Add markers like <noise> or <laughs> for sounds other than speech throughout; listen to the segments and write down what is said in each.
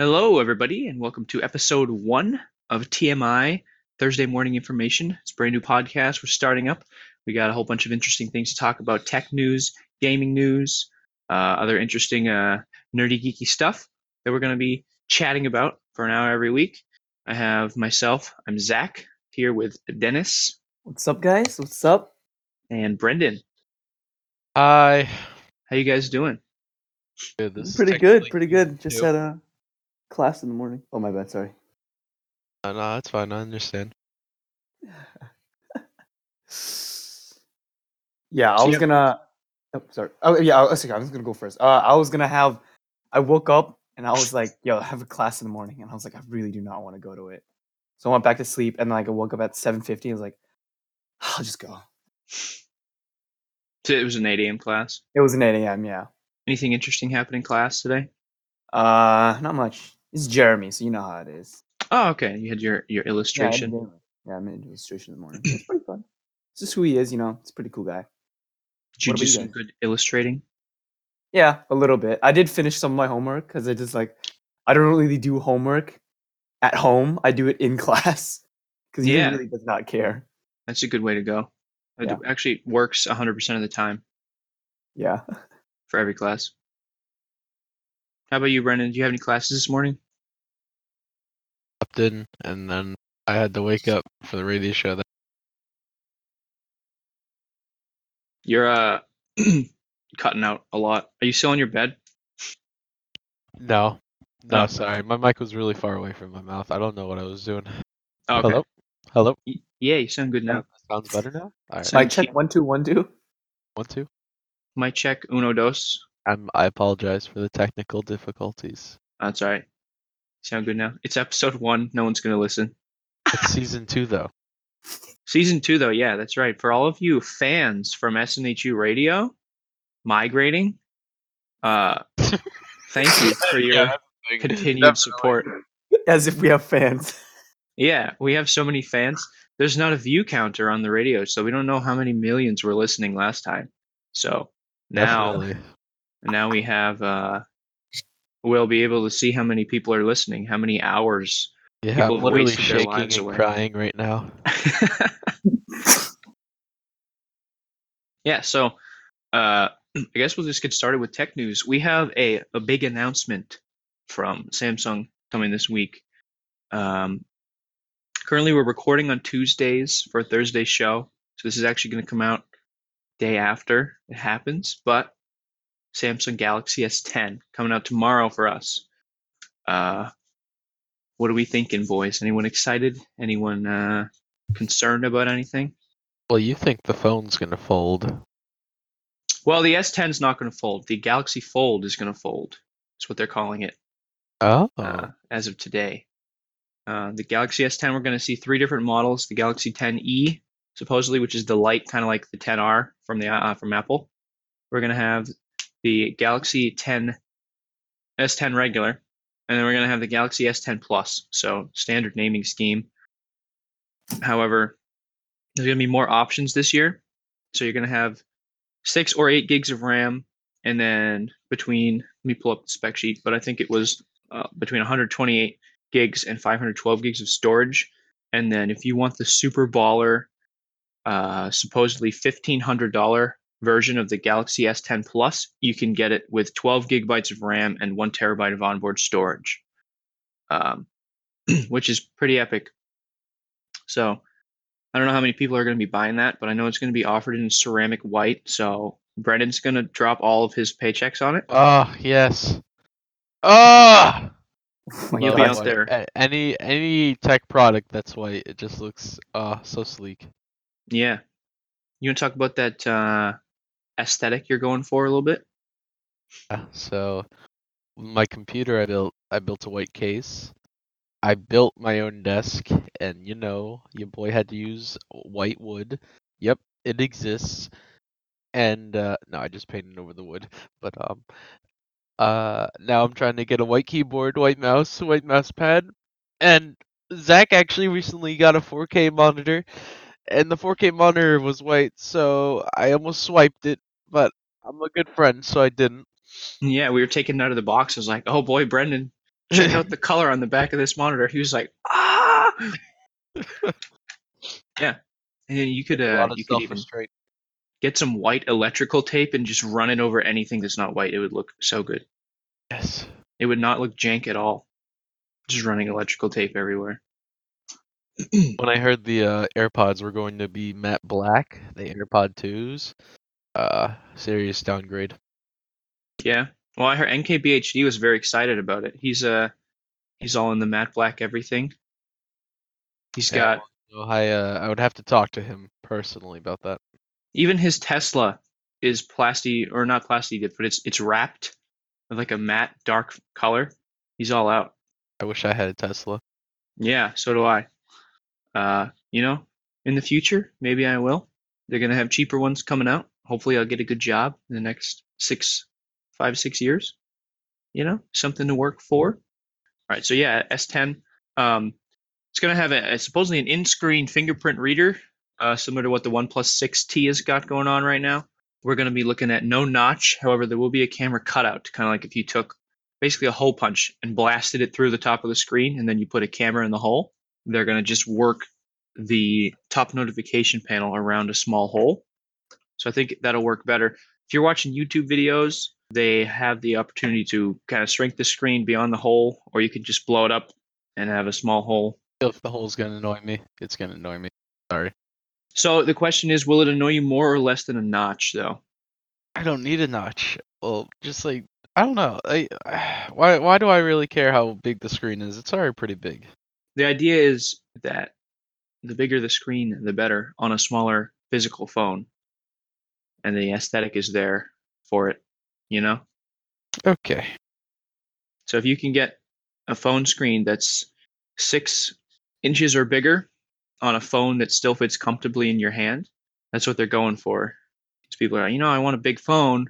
Hello, everybody, and welcome to episode one of TMI Thursday Morning Information. It's a brand new podcast we're starting up. We got a whole bunch of interesting things to talk about tech news, gaming news, uh, other interesting uh, nerdy, geeky stuff that we're going to be chatting about for an hour every week. I have myself, I'm Zach, here with Dennis What's up, guys? What's up? and Brendan. Hi. How you guys doing? Good, this is pretty good, pretty good. Just two. had a class in the morning. Oh, my bad. Sorry. Uh, no, that's fine. I understand. <sighs> Yeah, I So was you- gonna. Oh, sorry. Oh, yeah. I was, I was gonna go first. Uh, I was gonna have. I woke up and I was like, "Yo, I have a class in the morning," and I was like, "I really do not want to go to it." So I went back to sleep, and then like I woke up at seven fifty. I was like, <sighs> "I'll just go." So It was an 8 a.m. class. It was an eight a.m. Yeah. Anything interesting happen in class today? Uh, not much. It's Jeremy, so you know how it is. Oh, okay. You had your, your Yeah, I illustration. yeah, I made an illustration in the morning. It's pretty fun. It's just who he is, you know. It's a pretty cool guy. Did you What do some guys? good illustrating? Yeah, a little bit. I did finish some of my homework because I just like I don't really do homework at home. I do it in <laughs> class because he Yeah. really does not care. That's a good way to go. It Yeah. actually works 100% of the time Yeah. for every class. How about you, Brendan? Do you have any classes this morning? Slept in, and then I had to wake up for the radio show. That You're uh <clears throat> cutting out a lot. Are you still in your bed? no, no, Oh. sorry, my mic was really far away from my mouth. I don't know what I was doing. Okay. Hello, hello. Y- Yeah, you sound good now. Sounds better now. All right, So- Mic check one two one two. one, two. Mic check uno dos. I'm. I apologize for the technical difficulties. That's all right. Sound good now. It's episode one. No one's gonna listen. It's season two though. <laughs> Season two, though, yeah, that's right. For all of you fans from SNHU Radio, migrating, uh, <laughs> thank you for your continued support. As if we have fans. Yeah, we have so many fans. There's not a view counter on the radio, so we don't know how many millions were listening last time. So now, Definitely. Now we have. Uh, we'll be able to see how many people are listening, how many hours. Yeah, people I'm literally shaking and away. crying right now. <laughs> yeah, so uh, <clears throat> I guess we'll just get started with tech news. We have a, a big announcement from Samsung coming this week. Um, currently, we're recording on Tuesdays for a Thursday show, so this is actually going to come out day after it happens. But Samsung Galaxy S10 coming out tomorrow for us. Uh, what are we thinking, boys? Anyone excited? Anyone uh, concerned about anything? Well, you think the phone's gonna fold? Well, the S10 is not going to fold. The Galaxy Fold is going to fold. That's what they're calling it Oh, uh, as of today. Uh, the Galaxy S10, we're going to see three different models. The Galaxy 10e, supposedly, which is the light, kind of like the 10R from the uh, from Apple. We're going to have the Galaxy 10 S10 regular, and then we're going to have the Galaxy S10 Plus. So standard naming scheme. However, there's going to be more options this year. So you're going to have six or eight gigs of RAM, and then between let me pull up the spec sheet, but I think it was uh, between 128 gigs and 512 gigs of storage. And then if you want the super baller, uh, supposedly $1,500 version of the Galaxy S10 Plus, you can get it with 12 gigabytes of RAM and one terabyte of onboard storage, um, <clears throat> which is pretty epic. So I don't know how many people are going to be buying that, but I know it's going to be offered in ceramic white. So Brendan's going to drop all of his paychecks on it. oh yes. Ah. <laughs> Oh You'll be God. out there. Any any tech product that's white, it just looks uh so sleek. Yeah. You want to talk about that uh, aesthetic you're going for a little bit? Yeah, So my computer I built I built a white case. I built my own desk and you know, your boy had to use white wood. Yep, it exists. And uh no, I just painted over the wood. <laughs> But um uh now I'm trying to get a white keyboard, white mouse, white mouse pad. And Zach actually recently got a 4K monitor and the 4K monitor was white, so I almost swiped it, but I'm a good friend, so I didn't. Yeah, we were taking out of the box. I was like, oh boy, Brendan, check out the <laughs> color on the back of this monitor. He was like, ah. <laughs> yeah, and then you could uh, you could even self-restraint. get some white electrical tape and just run it over anything that's not white. It would look so good. Yes. It would not look jank at all. Just running electrical tape everywhere. When I heard the uh, AirPods were going to be matte black, the AirPod 2s, uh, serious downgrade. Yeah. Well, I heard MKBHD was very excited about it. He's uh he's all in the matte black everything. He's Yeah, got So I uh, I would have to talk to him personally about that. even his Tesla is plasti or not plasti but it's it's wrapped with like a matte dark color. He's all out. I wish I had a Tesla. Yeah, so do I. Uh, you know, in the future, maybe I will. They're gonna have cheaper ones coming out. Hopefully, I'll get a good job in the next six, five, six years. You know, something to work for. All right, so yeah, S10. Um, it's gonna have a, a supposedly an in-screen fingerprint reader, uh, similar to what the OnePlus 6T has got going on right now. We're gonna be looking at no notch. However, there will be a camera cutout, kind of like if you took basically a hole punch and blasted it through the top of the screen, and then you put a camera in the hole. They're going to just work the top notification panel around a small hole. So I think that'll work better. If you're watching YouTube videos, they have the opportunity to kind of shrink the screen beyond the hole, or you can just blow it up and have a small hole. If the hole's gonna annoy me, it's gonna annoy me. Sorry. So the question is, will it annoy you more or less than a notch, though? I don't need a notch. Well, just like I don't know. I, <sighs> why why do I really care how big the screen is? It's already pretty big. The idea is that the bigger the screen, the better on a smaller physical phone. And the aesthetic is there for it, you know? Okay. So if you can get a phone screen that's six inches or bigger on a phone that still fits comfortably in your hand, that's what they're going for. Because people are, like, you know, I want a big phone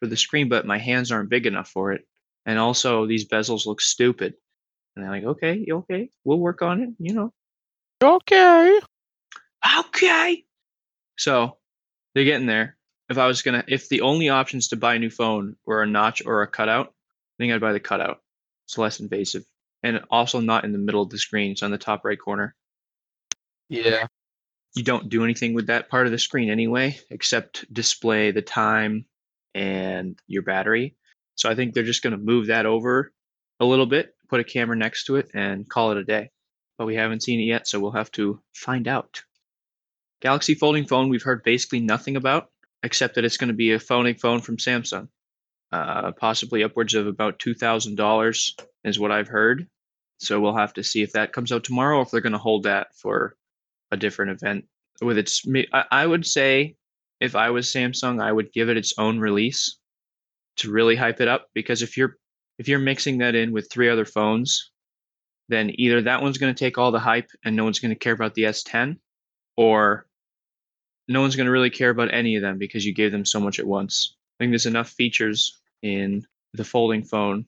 for the screen, but my hands aren't big enough for it. And also, these bezels look stupid. And they're like, okay, okay, we'll work on it, you know. Okay. Okay. So they're getting there. If I was gonna, if the only options to buy a new phone were a notch or a cutout, I think I'd buy the cutout. It's less invasive, and also not in the middle of the screen. It's on the top right corner. Yeah. You don't do anything with that part of the screen anyway, except display the time and your battery. So I think they're just gonna move that over a little bit, put a camera next to it, and call it a day. But we haven't seen it yet, so we'll have to find out. Galaxy folding phone, we've heard basically nothing about, except that it's going to be a folding phone from Samsung. Uh, possibly upwards of about $2,000 is what I've heard. So we'll have to see if that comes out tomorrow or if they're going to hold that for a different event. With its, I would say if I was Samsung, I would give it its own release to really hype it up because if you're if you're mixing that in with three other phones, then either that one's going to take all the hype and no one's going to care about the S10, or no one's going to really care about any of them because you gave them so much at once. I think there's enough features in the folding phone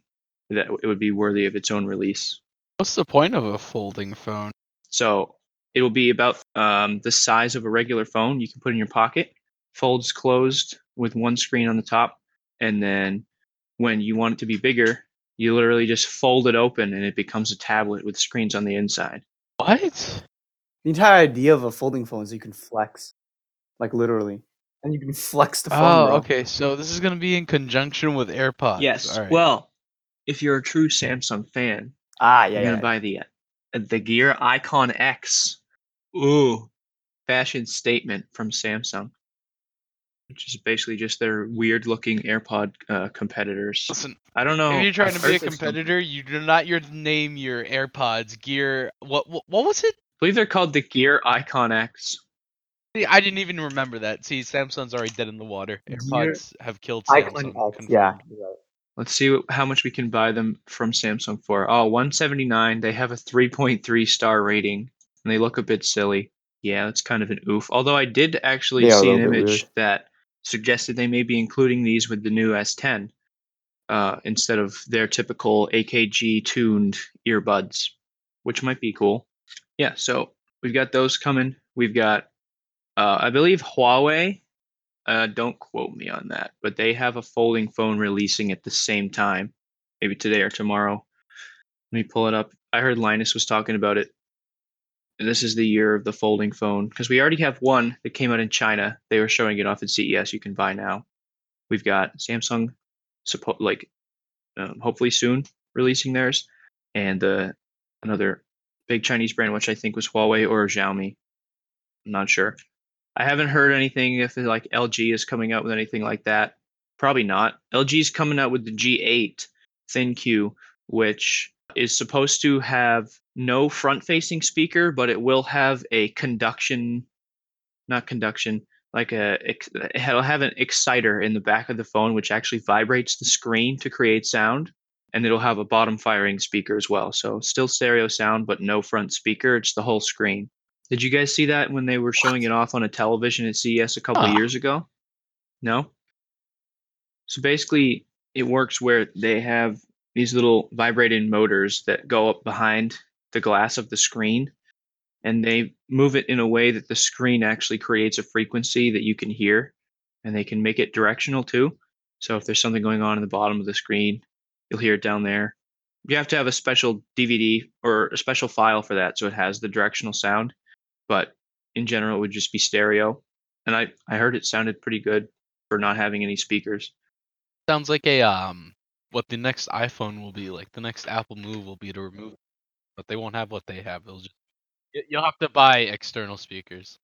that it would be worthy of its own release. What's the point of a folding phone? So it will be about um, the size of a regular phone you can put in your pocket, folds closed with one screen on the top, and then when you want it to be bigger, you literally just fold it open and it becomes a tablet with screens on the inside. What? The entire idea of a folding phone is you can flex, like literally, and you can <laughs> flex the phone. Oh, bro. okay. So this is gonna be in conjunction with AirPods. yes. All right. Well, if you're a true Samsung fan, Ah, yeah, you're yeah, gonna yeah. buy the uh, the Gear Icon X. Ooh, fashion statement from Samsung, which is basically just their weird looking AirPod uh, competitors. listen, I don't know. if you're trying to be a heard there's competitor, you do not your name your AirPods Gear. What what, what was it? I believe they're called the Gear Icon X. See, I didn't even remember that. See, Samsung's already dead in the water. Gear AirPods have killed Samsung. X, yeah. confirmed. you're right. Let's see what, how much we can buy them from Samsung for. Oh, 179. They have a 3.3 star rating, and they look a bit silly. Yeah, that's kind of an oof. Although I did actually They are a see an image weird. that suggested they may be including these with the new S10 uh, instead of their typical AKG tuned earbuds, which might be cool. Yeah, so we've got those coming. We've got, uh, I believe, Huawei. Uh, don't quote me on that, but they have a folding phone releasing at the same time, maybe today or tomorrow. Let me pull it up. I heard Linus was talking about it. This is the year of the folding phone because we already have one that came out in China. They were showing it off at CES. You can buy now. We've got Samsung, suppo- like um, hopefully soon releasing theirs, and uh, another big Chinese brand, which I think was Huawei or Xiaomi. I'm not sure. I haven't heard anything if like LG is coming out with anything like that. Probably not. LG's coming out with the G8 ThinQ, which is supposed to have no front-facing speaker, but it will have a conduction, not conduction, like a it'll have an exciter in the back of the phone, which actually vibrates the screen to create sound, and it'll have a bottom-firing speaker as well. So still stereo sound, but no front speaker. It's the whole screen. Did you guys see that when they were showing it off on a television at CES a couple of years ago? No. So basically, it works where they have these little vibrating motors that go up behind the glass of the screen, and they move it in a way that the screen actually creates a frequency that you can hear, and they can make it directional too. So if there's something going on in the bottom of the screen, you'll hear it down there. You have to have a special DVD or a special file for that, so it has the directional sound. But in general, it would just be stereo. And I, I heard it sounded pretty good for not having any speakers. Sounds like a um what the next iPhone will be like. The next Apple move will be to remove, but they won't have what they have. They'll just you'll have to buy external speakers.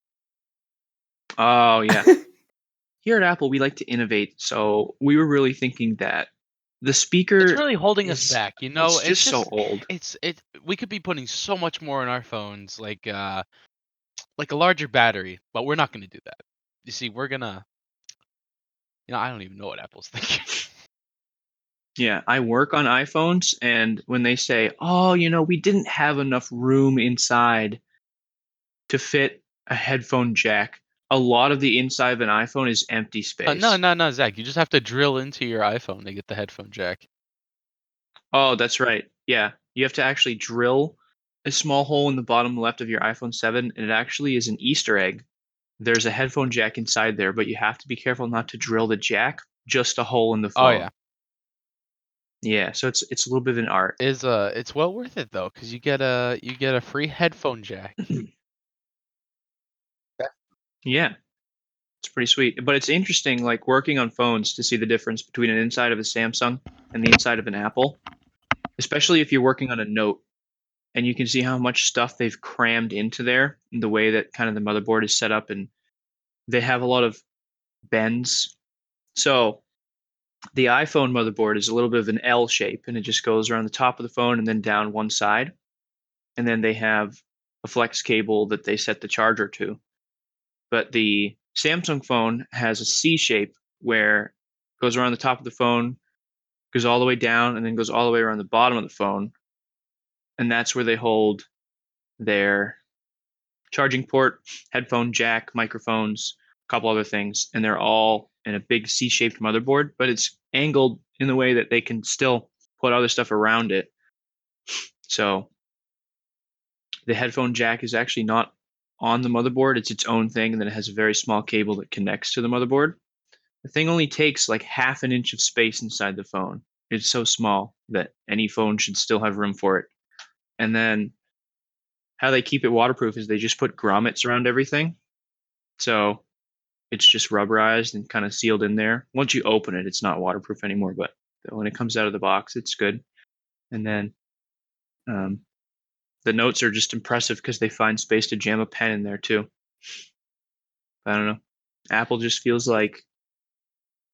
Oh yeah. <laughs> Here at Apple, we like to innovate, so we were really thinking that the speaker It's really holding us back, you know. it's just so old. It's it. We could be putting so much more in our phones, like uh, like a larger battery, but we're not going to do that. You see, we're gonna. You know, I don't even know what Apple's <laughs> thinking. Yeah, I work on iPhones, and when they say, "Oh, you know, we didn't have enough room inside to fit a headphone jack," a lot of the inside of an iPhone is empty space. Uh, no, no, no, Zach. You just have to drill into your iPhone to get the headphone jack. Oh, that's right. Yeah, you have to actually drill a small hole in the bottom left of your iPhone 7, and it actually is an Easter egg. There's a headphone jack inside there, but you have to be careful not to drill the jack, just a hole in the phone. Oh yeah, Yeah, so it's it's a little bit of an art. is uh, it's well worth it though, because you get a you get a free headphone jack. Yeah. It's pretty sweet. But it's interesting like working on phones to see the difference between an inside of a Samsung and the inside of an Apple. Especially if you're working on a Note and you can see how much stuff they've crammed into there, the way that kind of the motherboard is set up and they have a lot of bends. So the iPhone motherboard is a little bit of an L shape and it just goes around the top of the phone and then down one side. And then they have a flex cable that they set the charger to but the Samsung phone has a C shape where it goes around the top of the phone, goes all the way down, and then goes all the way around the bottom of the phone. And that's where they hold their charging port, headphone jack, microphones, a couple other things. And they're all in a big C shaped motherboard, but it's angled in the way that they can still put other stuff around it. So the headphone jack is actually not on the motherboard. It's its own thing, and then it has a very small cable that connects to the motherboard. The thing only takes like half an inch of space inside the phone. It's so small that any phone should still have room for it. And then how they keep it waterproof is they just put grommets around everything. So it's just rubberized and kind of sealed in there. Once you open it, it's not waterproof anymore, but when it comes out of the box, it's good. And then um, the notes are just impressive because they find space to jam a pen in there too. I don't know. Apple just feels like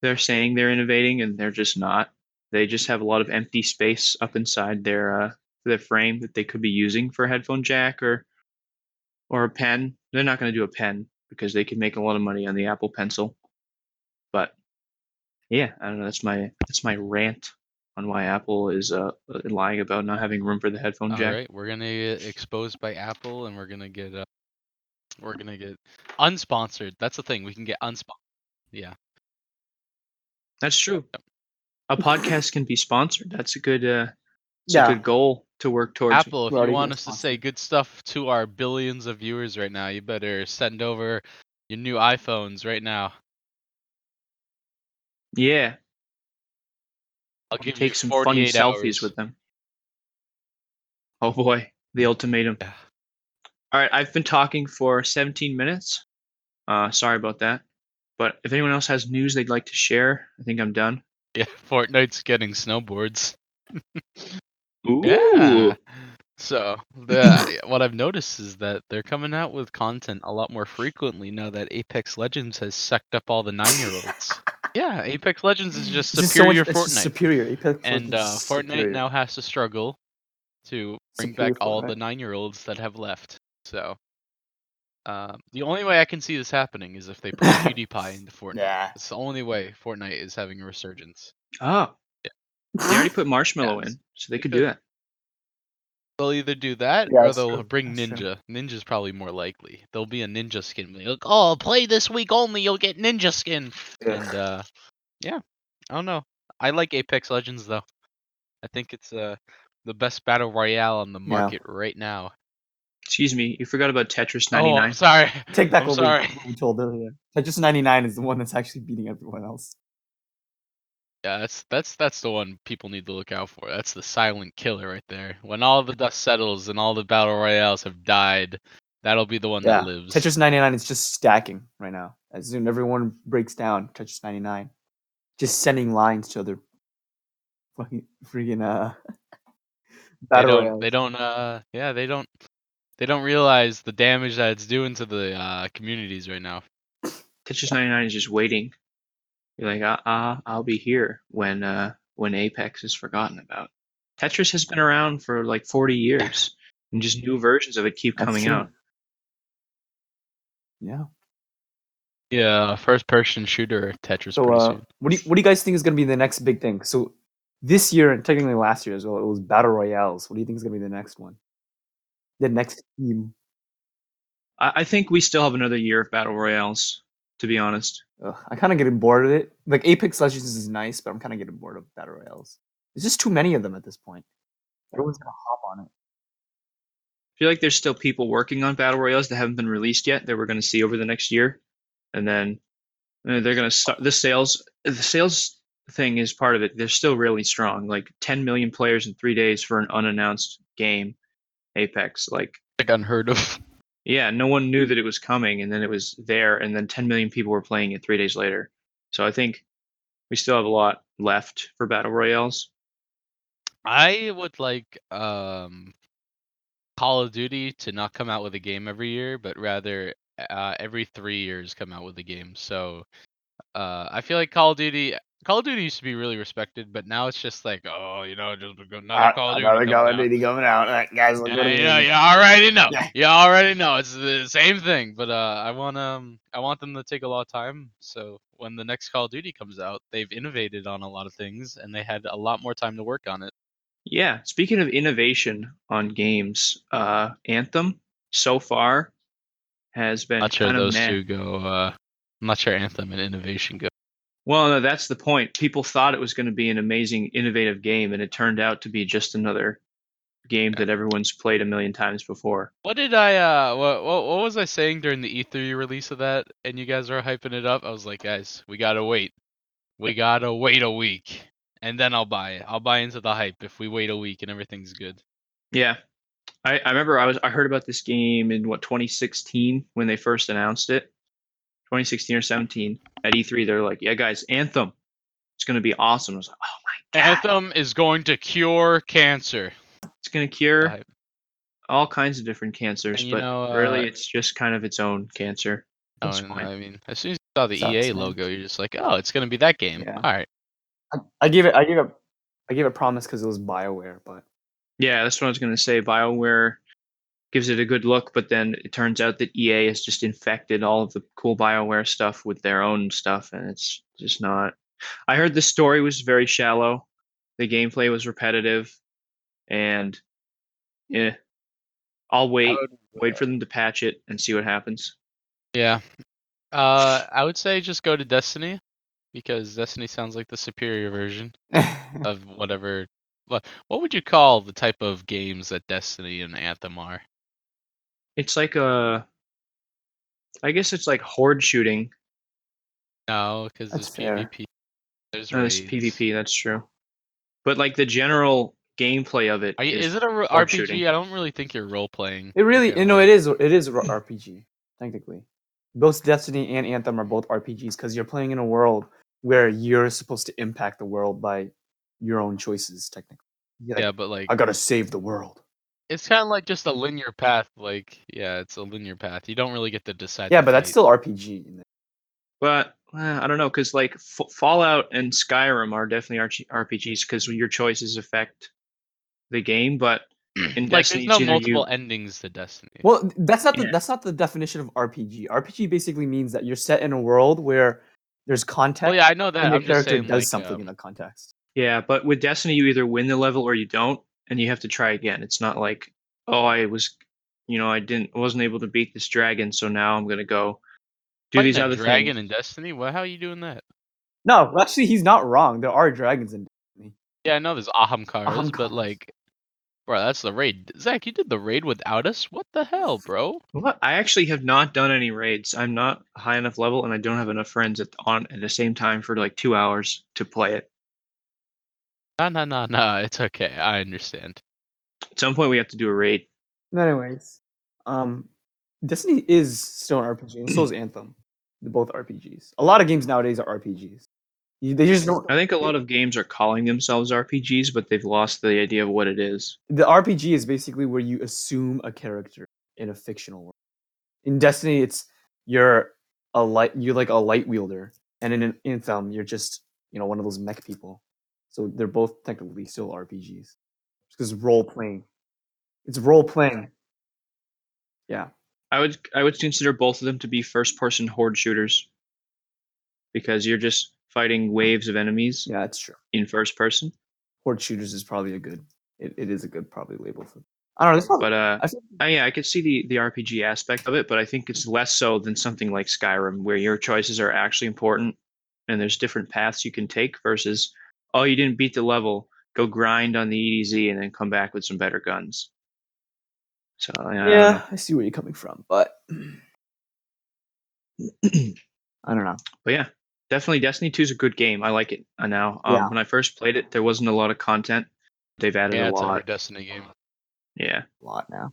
they're saying they're innovating and they're just not. They just have a lot of empty space up inside their uh, their frame that they could be using for a headphone jack or or a pen. They're not going to do a pen because they can make a lot of money on the Apple Pencil. But yeah, I don't know. That's my that's my rant on why Apple is uh, lying about not having room for the headphone All jack. right, we're gonna get exposed by Apple, and we're gonna get uh, we're gonna get unsponsored. That's the thing. We can get unsponsored. Yeah. That's true. A podcast can be sponsored. That's a good uh it's Yeah. a good goal to work towards. Apple, if you want us to say good stuff to our billions of viewers right now, you better send over your new iPhones right now. Yeah. I'll give Take you some funny 48 selfies with them. Oh boy, the ultimatum. Yeah. All right, I've been talking for 17 minutes. Uh, sorry about that. But if anyone else has news they'd like to share, I think I'm done. Yeah, <laughs> Fortnite's getting snowboards. <laughs> Ooh. Yeah. So the what I've noticed is that they're coming out with content a lot more frequently now that Apex Legends has sucked up all the nine-year-olds. <laughs> yeah, Apex Legends is just It's just so much- superior it's just Fortnite, superior. Apex and Legends uh, is Fortnite superior. now has to struggle to bring Superior back all the Fortnite. nine-year-olds that have left. So. Um, the only way I can see this happening is if they put <laughs> PewDiePie into Fortnite. Yeah. It's the only way Fortnite is having a resurgence. Oh. They already <laughs> put Marshmello Yes, in, so they they could could. do that. They'll either do that Yeah, or they'll true. bring That's true. Ninja. Ninja's probably more likely. There'll be a Ninja skin. Like, oh, play this week only. You'll get Ninja skin. And uh, yeah, I don't know. I like Apex Legends though. I think it's uh the best battle royale on the Yeah. market right now. Excuse me, you forgot about Tetris Oh, 99. I'm sorry. Take back I'm what we, what we told earlier. Tetris 99 is the one that's actually beating everyone else. Yeah, that's that's that's the one people need to look out for. That's the silent killer right there. When all the dust settles and all the battle royales have died, that'll be the one Yeah. that lives. Tetris 99 is just stacking right now. As soon everyone breaks down, Tetris 99, just sending lines to other fucking freaking uh <laughs> they battle don't royales. they don't uh yeah they don't they don't realize the damage that it's doing to the uh communities right now Tetris 99 is just waiting. You're like, ah, uh, I'll be here when uh when Apex is forgotten about. Tetris has been around for like 40 years, and just new versions of it keep That's coming true. out. Yeah. yeah first person shooter tetris So uh, what do you what do you guys think is gonna be the next big thing? So this year and technically last year as well, it was battle royales. What do you think is gonna be the next one? The next team. I, I think we still have another year of battle royales. To be honest, Ugh, I kind of getting bored of it. Like Apex Legends is nice, but I'm kind of getting bored of battle royales. There's just too many of them at this point. Everyone's gonna hop on it. I feel like there's still people working on battle royales that haven't been released yet that we're going to see over the next year, and then they're going to start the sales. The sales thing is part of it. They're still really strong. Like 10 million players in three days for an unannounced game, Apex. Like like unheard of <laughs> Yeah, no one knew that it was coming, and then it was there, and then 10 million people were playing it three days later. So I think we still have a lot left for battle royales. i would like um call of duty to not come out with a game every year but rather uh every three years come out with a game so uh i feel like call of duty Call of Duty used to be really respected, but now it's just like, oh, you know, just another Call of Duty. Another coming Call of out. Duty coming out. Like, guys, look Yeah, yeah, you already know. Yeah. You already know. It's the same thing. But uh, I want um, I want them to take a lot of time. So when the next Call of Duty comes out, they've innovated on a lot of things, and they had a lot more time to work on it. Yeah, speaking of innovation on games, uh, Anthem so far has been not sure kind of those meh. two go. Uh, I'm not sure Anthem and Innovation go. Well, no, that's the point. People thought it was going to be an amazing, innovative game, and it turned out to be just another game that everyone's played a million times before. What did I uh what, what what was I saying during the E3 release of that and you guys are hyping it up? I was like, guys, we gotta wait. We gotta wait a week. And then I'll buy it. I'll buy into the hype if we wait a week and everything's good. Yeah, I, I remember I was I heard about this game in what 2016 when they first announced it, 2016 or 17 at E3. They're like, "Yeah, guys, Anthem, it's going to be awesome." I was like, "Oh my god, Anthem is going to cure cancer. it's going to cure hype. all kinds of different cancers, And but know, really, uh, it's just kind of its own cancer." Oh, That's and, fine. I mean, as soon as you saw the Sucks, EA man. logo, you're just like, oh, it's gonna be that game. Yeah. All right. I, I gave it. I gave it. I gave it promise because it was Bioware, but Yeah, that's what I was going to say. BioWare gives it a good look, but then it turns out that EA has just infected all of the cool BioWare stuff with their own stuff, and it's just not. I heard the story was very shallow, the gameplay was repetitive, and yeah, I'll wait, wait for them to patch it and see what happens. Yeah. Uh, I would say just go to Destiny because Destiny sounds like the superior version <laughs> of whatever. What what would you call the type of games that Destiny and Anthem are? It's like a, I guess it's like horde shooting. Oh, no, because That's fair. PvP. There's No, it's raids. PvP. That's true. But like the general gameplay of it Are you, is, is it a ro- RPG? shooting. I don't really think you're role playing. It really, you know, it is. It is RPG technically. Both Destiny and Anthem are both RPGs because you're playing in a world where you're supposed to impact the world by your own choices. Technically, like, Yeah, but like I gotta save the world. It's kind of like just a linear path. Like yeah, it's a linear path. You don't really get to decide. Yeah, the but that's fate. still RPG. but uh, I don't know because like F- Fallout and Skyrim are definitely RG- RPGs because your choices affect the game. But <clears throat> in like Destiny, there's it's no either you- multiple endings to Destiny. Well, that's not the Yeah. that's not the definition of RPG. RPG basically means that you're set in a world where there's context well, yeah, I know that. and your I'm just character saying, does like, something in um, the context. Yeah, but with Destiny, you either win the level or you don't, and you have to try again. It's not like, oh, I was, you know, I didn't, wasn't able to beat this dragon, so now I'm gonna go do fighting these a other dragon things. in Destiny. Well, how are you doing that? No, actually, he's not wrong. There are dragons in Destiny. Yeah, I know there's Ahamkaras, Ahamkaras. but like, bro, that's the raid. Zach, you did the raid without us. What the hell, bro? What? I actually have not done any raids. I'm not high enough level, and I don't have enough friends at on at the same time for like two hours to play it. No, no, no, no. It's okay. I understand. At some point, we have to do a raid. Anyways, um, Destiny is still an RPG, and so is Anthem. They're both RPGs. A lot of games nowadays are RPGs. You, they just don't. I think a lot of games are calling themselves RPGs, but they've lost the idea of what it is. The RPG is basically where you assume a character in a fictional world. In Destiny, it's you're a light. You're like a light wielder, and in an Anthem, you're just you know one of those mech people. So they're both technically still RPGs because role playing. It's role playing. Yeah. I would I would consider both of them to be first person horde shooters because you're just fighting waves of enemies Yeah, that's true. in first person. Horde shooters is probably a good. It, it is a good probably label for. I don't know. Probably, But uh, I feel, uh, yeah, I could see the the RPG aspect of it, but I think it's less so than something like Skyrim, where your choices are actually important and there's different paths you can take versus oh you didn't beat the level, go grind on the EDZ and then come back with some better guns. So yeah, I yeah, know. I see where you're coming from, but <clears throat> I don't know. but yeah, definitely Destiny 2 is a good game. I like it now. Um, Yeah. When I first played it, there wasn't a lot of content. They've added Yeah, a it's every lot. Destiny game. Yeah. A lot now.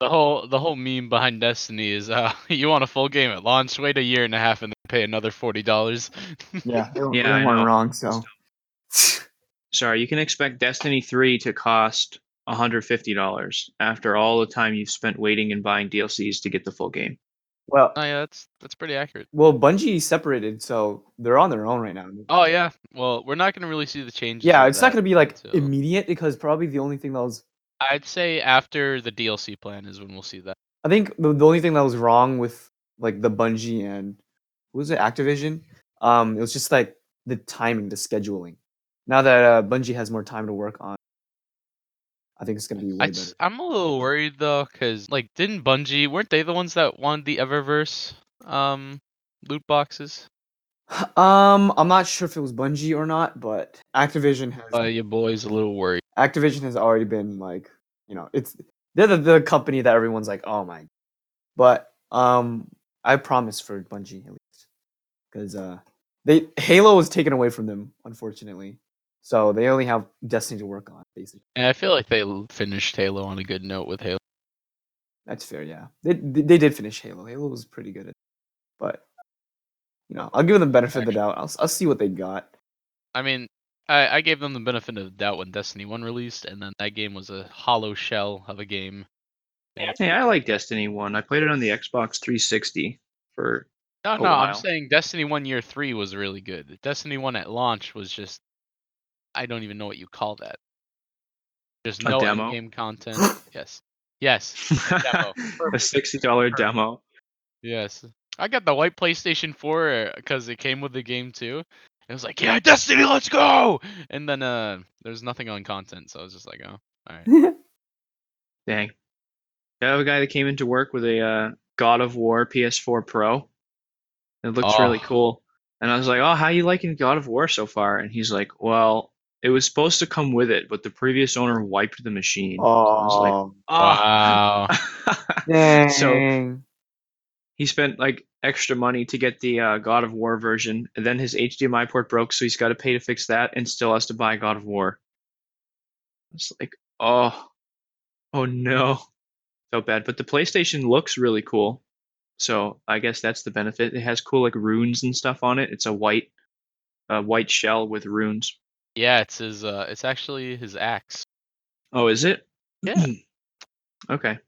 The whole the whole meme behind Destiny is uh <laughs> you want a full game at launch, wait a year and a half and then pay another forty dollars. Yeah, <laughs> they Yeah, I weren't know. wrong. So Sorry, you can expect Destiny 3 to cost $150 after all the time you've spent waiting and buying DLCs to get the full game. well, oh yeah, that's that's pretty accurate. well, Bungie separated, so they're on their own right now. Oh yeah. Well, we're not gonna really see the changes. yeah, of it's not gonna be like until- immediate because probably the only thing that was I'd say after the DLC plan is when we'll see that. I think the, the only thing that was wrong with like the Bungie and what was it Activision? Um, it was just like the timing, the scheduling. Now that uh, Bungie has more time to work on, I think it's gonna be way I'd, better. I'm a little worried though, cause like didn't Bungie weren't they the ones that wanted the Eververse um loot boxes? <sighs> Um, I'm not sure if it was Bungie or not, but Activision has Uh, your boy's a little worried. Activision has already been like, you know, it's they're the, the company that everyone's like, oh my. But um, I promise for Bungie at least, because uh, they Halo was taken away from them unfortunately, so they only have Destiny to work on basically. And I feel like they finished Halo on a good note with Halo. That's fair, yeah. They they they did finish Halo. Halo was pretty good at, but you know, I'll give them the benefit of the doubt. I'll I'll see what they got. I mean, I, I gave them the benefit of the doubt when Destiny 1 released, and then that game was a hollow shell of a game. Hey, I like Destiny 1. I played it on the Xbox 360 for No, a no, I'm saying Destiny 1 Year 3 was really good. Destiny 1 at launch was just. I don't even know what you call that. There's no in-game <laughs> content. yes. Yes. A $60 demo. Yes. I got the white PlayStation 4 because it came with the game too. It was like, yeah, Destiny, let's go! And then uh, there's nothing on content, so I was just like, oh, alright. <laughs> Dang. I have a guy that came into work with a uh, God of War PS4 Pro. It looks really Oh. cool. And I was like, "Oh, how you liking God of War so far?" And he's like, "Well, it was supposed to come with it, but the previous owner wiped the machine." I was like, Oh, Wow. <laughs> dang. so he spent like extra money to get the uh, God of War version, and then his HDMI port broke, so he's got to pay to fix that, and still has to buy God of War. It's like, oh, oh no, so bad. But the PlayStation looks really cool, so I guess that's the benefit. It has cool like runes and stuff on it. It's a white, a white shell with runes. Yeah, it's his. Uh, it's actually his axe. Oh, is it? Yeah. okay.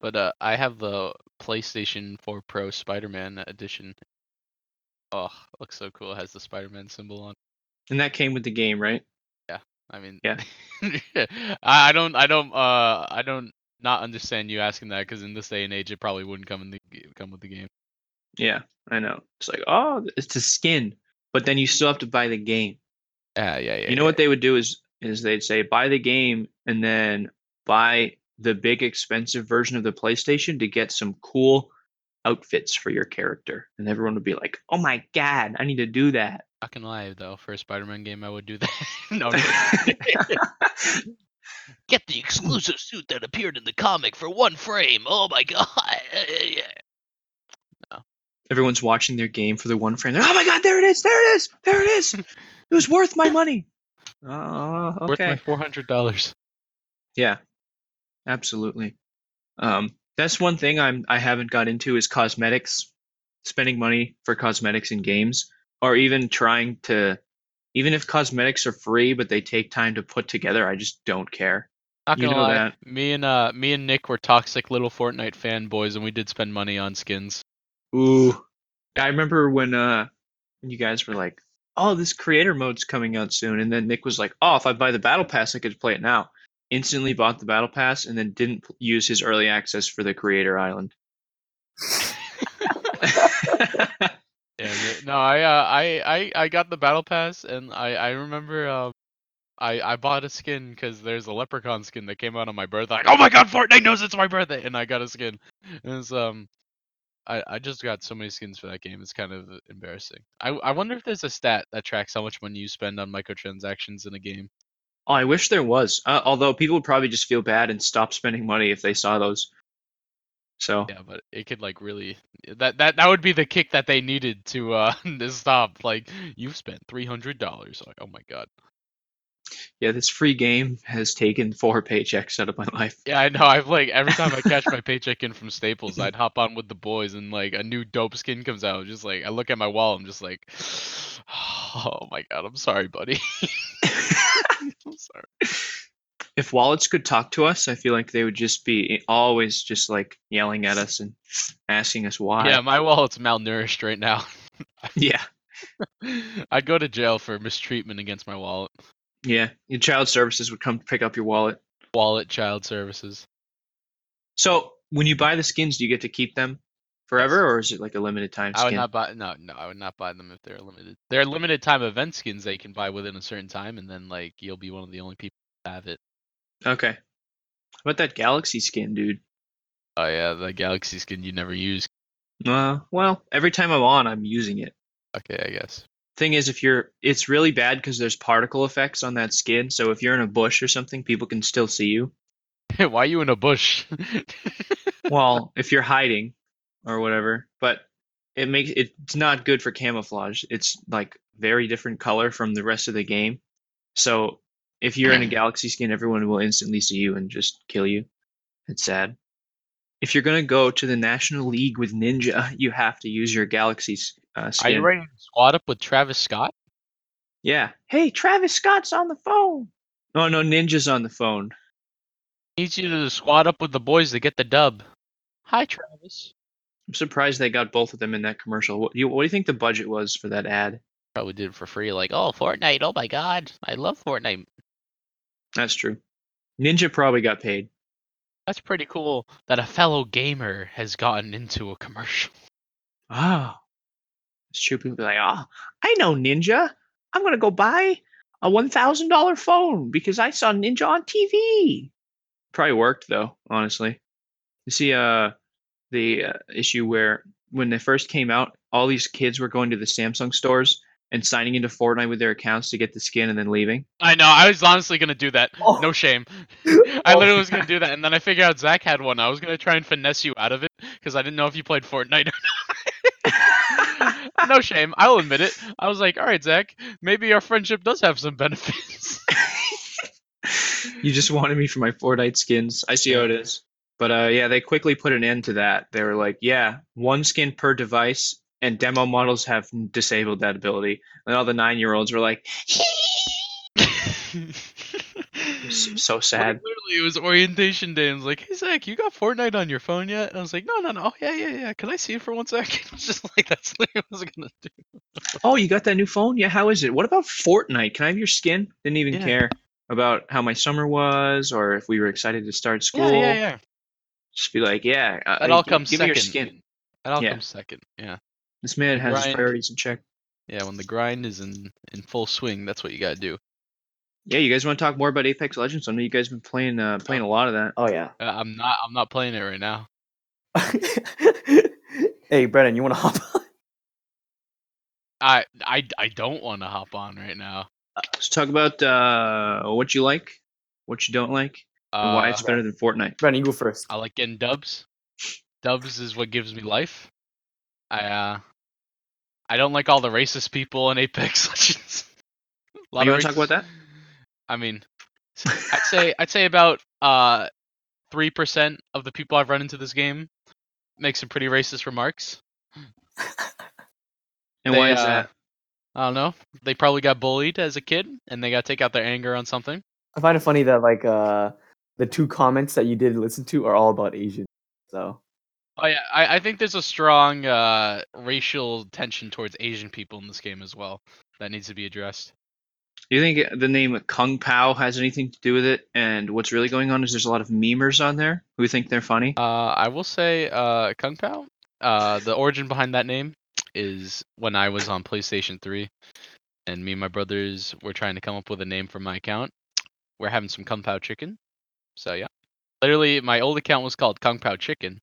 But uh, I have the PlayStation 4 Pro Spider-Man edition. Oh, looks so cool. It has the Spider-Man symbol on. And that came with the game, right? Yeah. I mean, Yeah. <laughs> I, don't, I don't, uh, I don't not understand you asking that because in this day and age, it probably wouldn't come in the come with the game. Yeah, I know. It's like, oh, it's a skin, but then you still have to buy the game. Yeah, yeah, yeah. you know what they would do is is they'd say buy the game and then buy the big expensive version of the PlayStation to get some cool outfits for your character, and everyone would be like, "Oh my god, I need to do that." Not gonna lie though, for a Spider-Man game, I would do that. <laughs> no, no. <laughs> Get the exclusive suit that appeared in the comic for one frame. Oh my god. <laughs> Everyone's watching their game for the one frame. They're, oh my god, there it is, there it is, there it is. It was worth my money. Oh, Worth my four hundred dollars. Yeah, absolutely. Um, that's one thing I'm I haven't got into is cosmetics, spending money for cosmetics in games, or even trying to, even if cosmetics are free but they take time to put together, I just don't care. Not You gonna know lie, that. me and uh, me and Nick were toxic little Fortnite fanboys, and we did spend money on skins. Ooh, I remember when uh when you guys were like, "Oh, this creator mode's coming out soon," and then Nick was like, "Oh, if I buy the battle pass, I could play it now." Instantly bought the battle pass and then didn't use his early access for the creator island. <laughs> No, I, uh, I, I, I got the battle pass, and I, I remember, um, I, I bought a skin because there's a leprechaun skin that came out on my birthday. Like, oh my god, Fortnite knows it's my birthday, and I got a skin. And it's, um, I, I just got so many skins for that game. It's kind of embarrassing. I, I wonder if there's a stat that tracks how much money you spend on microtransactions in a game. Oh, I wish there was. Uh, although people would probably just feel bad and stop spending money if they saw those. So Yeah, but it could like really that that that would be the kick that they needed to uh <laughs> to stop. Like you've spent three hundred dollars. Like oh my god. Yeah, this free game has taken four paychecks out of my life. Yeah, I know. I've like every time I catch my paycheck in from Staples, I'd hop on with the boys and like a new dope skin comes out. I'm Just like I look at my wall, I'm just like, <sighs> oh my god, I'm sorry, buddy. <laughs> I'm sorry. If wallets could talk to us, I feel like they would just be always just like yelling at us and asking us why. Yeah, my wallet's malnourished right now. <laughs> yeah, <laughs> I'd go to jail for mistreatment against my wallet. Yeah. Your child services would come pick up your wallet. Wallet child services. So when you buy the skins, do you get to keep them forever, or is it like a limited time I would not buy no no I would not buy them if they're limited. They're limited time event skins that you can buy within a certain time, and then like you'll be one of the only people that have it. Okay. How about that galaxy skin, dude? Oh yeah, the galaxy skin you never use. Uh, well, every time I'm on, I'm using it. Okay, I guess. Thing is, if you're, it's really bad because there's particle effects on that skin. So if you're in a bush or something, people can still see you. <laughs> Why are you in a bush? <laughs> Well, if you're hiding or whatever, but it makes it's not good for camouflage. It's like very different color from the rest of the game. So if you're in a <laughs> galaxy skin, everyone will instantly see you and just kill you. It's sad. If you're gonna go to the National League with Ninja, you have to use your galaxy s- uh, Are you ready to squad up with Travis Scott? Yeah. Hey, Travis Scott's on the phone. Oh no, Ninja's on the phone. Needs you to squad up with the boys to get the dub. Hi, Travis. I'm surprised they got both of them in that commercial. What do you, what do you think the budget was for that ad? Probably did it for free. Like, oh, Fortnite. Oh my God, I love Fortnite. That's true. Ninja probably got paid. That's pretty cool that a fellow gamer has gotten into a commercial. Oh, it's true. People be like, oh, I know Ninja. I'm gonna go buy a one thousand dollar phone because I saw Ninja on TV. Probably worked though, honestly. You see, uh, the uh, issue where when they first came out, all these kids were going to the Samsung stores and signing into Fortnite with their accounts to get the skin and then leaving. I know. I was honestly gonna do that. Oh. No shame. <laughs> I Oh. literally was gonna do that, and then I figured out Zach had one. I was gonna try and finesse you out of it because I didn't know if you played Fortnite or not. <laughs> no shame. I'll admit it. I was like, all right, Zach, maybe our friendship does have some benefits. <laughs> you just wanted me for my Fortnite skins. I see how it is. But uh, yeah, they quickly put an end to that. They were like, yeah, one skin per device, and demo models have disabled that ability. And all the nine-year-olds were like, <laughs> so Like, sad. literally, it was orientation day. and I was like, "Hey Zach, you got Fortnite on your phone yet?" And I was like, "No, no, no. Oh, yeah, yeah, yeah. Can I see it for one second?" <laughs> It's just like that's literally what I was gonna do. Oh, you got that new phone? Yeah, how is it? What about Fortnite? Can I have your skin? Didn't even Yeah. care about how my summer was or if we were excited to start school. Yeah, yeah, yeah. Just be like, yeah, That uh, all comes give me second. your skin. That all Yeah. comes second. Yeah, This man has his priorities in check. yeah. When the grind is in in full swing, that's what you gotta do. Yeah, you guys want to talk more about Apex Legends? I know you guys have been playing uh, playing a lot of that. Oh yeah. Uh, I'm not. I'm not playing it right now. <laughs> hey, Brennan, you want to hop on? I I I don't want to hop on right now. Let's talk about uh, what you like, what you don't like, and why Uh, it's better than Fortnite. Brennan, you go first. I like getting dubs. Dubs is what gives me life. I uh I don't like all the racist people in Apex <laughs> Legends. A lot you wanna talk about that? I mean, I'd say I'd say about uh three percent of the people I've run into this game make some pretty racist remarks. And They, why is uh, that? I don't know. They probably got bullied as a kid, and they got to take out their anger on something. I find it funny that like uh the two comments that you did listen to are all about Asian. So Oh yeah, I, I think there's a strong uh, racial tension towards Asian people in this game as well that needs to be addressed. Do you think the name Kung Pao has anything to do with it? And what's really going on is there's a lot of memers on there who think they're funny. Uh, I will say, uh, Kung Pao. Uh, the origin behind that name is when I was on PlayStation 3, and me and my brothers were trying to come up with a name for my account. We're having some Kung Pao chicken, so yeah. Literally, my old account was called Kung Pao Chicken,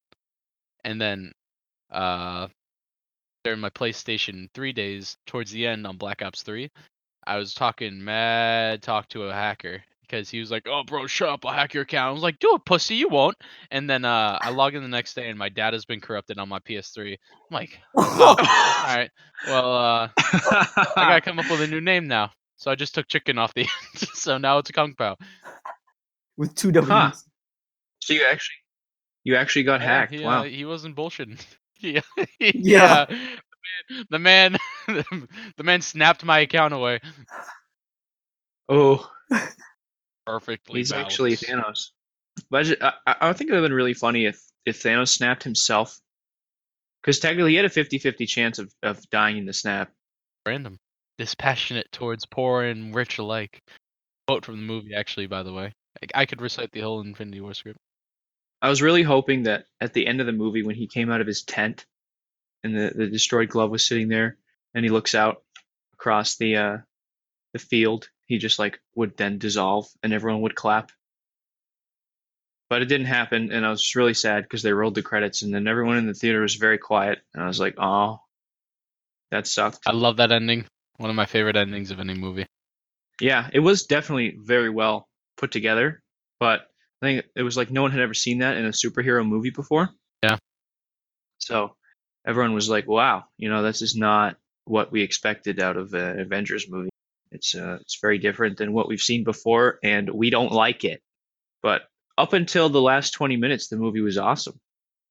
and then, uh, during my PlayStation 3 days, towards the end on Black Ops 3, I was talking mad talk to a hacker because he was like, "Oh, bro, shut up! I'll hack your account." I was like, "Do it, pussy, you won't." And then uh, I log in the next day, and my data has been corrupted on my PS3. I'm like, "Oh, <laughs> all right, well, uh, I gotta come up with a new name now." So I just took chicken off the <laughs> end. so now it's Kung Pao. with two W's. Huh. so you actually, you actually got Yeah, hacked. He, wow. uh, he wasn't bullshitting. <laughs> <laughs> yeah. Yeah. The man, the man, <laughs> the man snapped my account away. oh, Perfectly. he's actually balanced. Thanos. But I, I, I think it would have been really funny if if Thanos snapped himself, because technically he had a 50-50 chance of, of dying in the snap. random. Dispassionate towards poor and rich alike. Quote from the movie, actually, by the way. I, I could recite the whole Infinity War script. I was really hoping that at the end of the movie, when he came out of his tent, and the, the destroyed glove was sitting there, and he looks out across the uh, the field, he just like would then dissolve, and everyone would clap. But it didn't happen, and I was just really sad because they rolled the credits, and then everyone in the theater was very quiet, and I was like, "Oh, that sucked." I love that ending. One of my favorite endings of any movie. Yeah, it was definitely very well put together, but I think it was like no one had ever seen that in a superhero movie before. Yeah. So everyone was like, "Wow, you know, this is not what we expected out of an Avengers movie. It's uh, it's very different than what we've seen before, and we don't like it." But up until the last twenty minutes, the movie was awesome.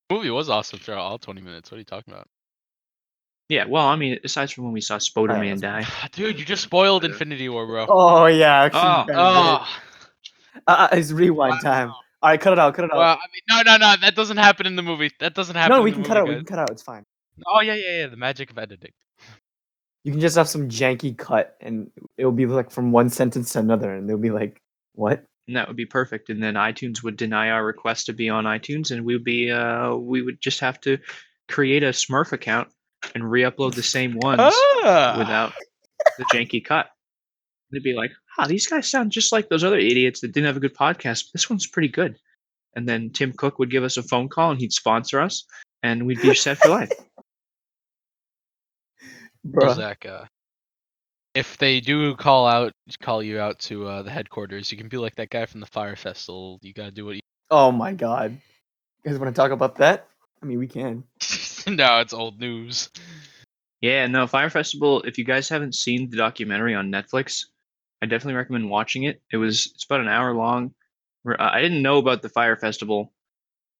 The movie was awesome throughout all 20 minutes. What are you talking about? Yeah, well, I mean, aside from when we saw Spider-Man die. Dude, you just spoiled Infinity War, bro. Oh yeah, Oh, Oh, did. Uh, uh, it's rewind time. All right, cut it out. Cut it out. well, I mean, no, no, no, that doesn't happen in the movie. That doesn't happen. no, in we the can movie, cut out. We can cut out. It's fine. Oh yeah, yeah, yeah. The magic of editing. You can just have some janky cut, and it'll be like from one sentence to another, and they'll be like, "What?" and that would be perfect. And then iTunes would deny our request to be on iTunes, and we would be uh, we would just have to create a Smurf account and re-upload the same ones Ah! without the janky cut. They'd be like, "Ah, these guys sound just like those other idiots that didn't have a good podcast. But this one's pretty good." And then Tim Cook would give us a phone call, and he'd sponsor us, and we'd be set for life. Well, <laughs> Bruh. Zach, uh, if they do call out, call you out to uh, the headquarters, you can be like that guy from the Fyre Festival. You gotta do what. You... Oh my god. You guys want to talk about that? I mean, we can. <laughs> <laughs> no, it's old news. Yeah, no, Fyre Festival. If you guys haven't seen the documentary on Netflix, I definitely recommend watching it. It was it's about an hour long. Uh, I didn't know about the Fyre Festival,